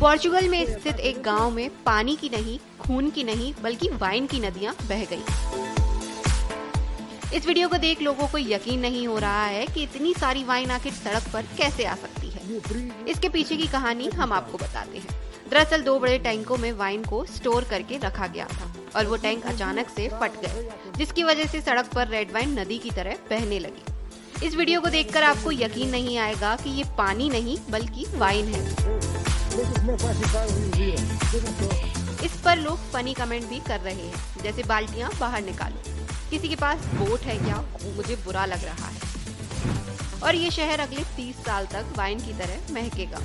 Portugal में स्थित एक गाँव में पानी की नहीं, खून की नहीं, बल्कि वाइन की नदियाँ बह गई। इस वीडियो को देख लोगों को यकीन नहीं हो रहा है कि इतनी सारी वाइन आखिर सड़क पर कैसे आ सकती है। इसके पीछे की कहानी हम आपको बताते हैं। दरअसल दो बड़े टैंकों में वाइन को स्टोर करके रखा गया था और वो टैंक अचानक से फट गए जिसकी वजह से सड़क पर रेड वाइन नदी की तरह बहने लगी। इस वीडियो को देखकर आपको यकीन नहीं आएगा कि ये पानी नहीं, बल्कि वाइन है। इस पर लोग फनी कमेंट भी कर रहे हैं, जैसे बाल्टियाँ बाहर निकालो। किसी के पास बोट है क्या? मुझे बुरा लग रहा है। और ये शहर अगले 30 साल तक वाइन की तरह महकेगा।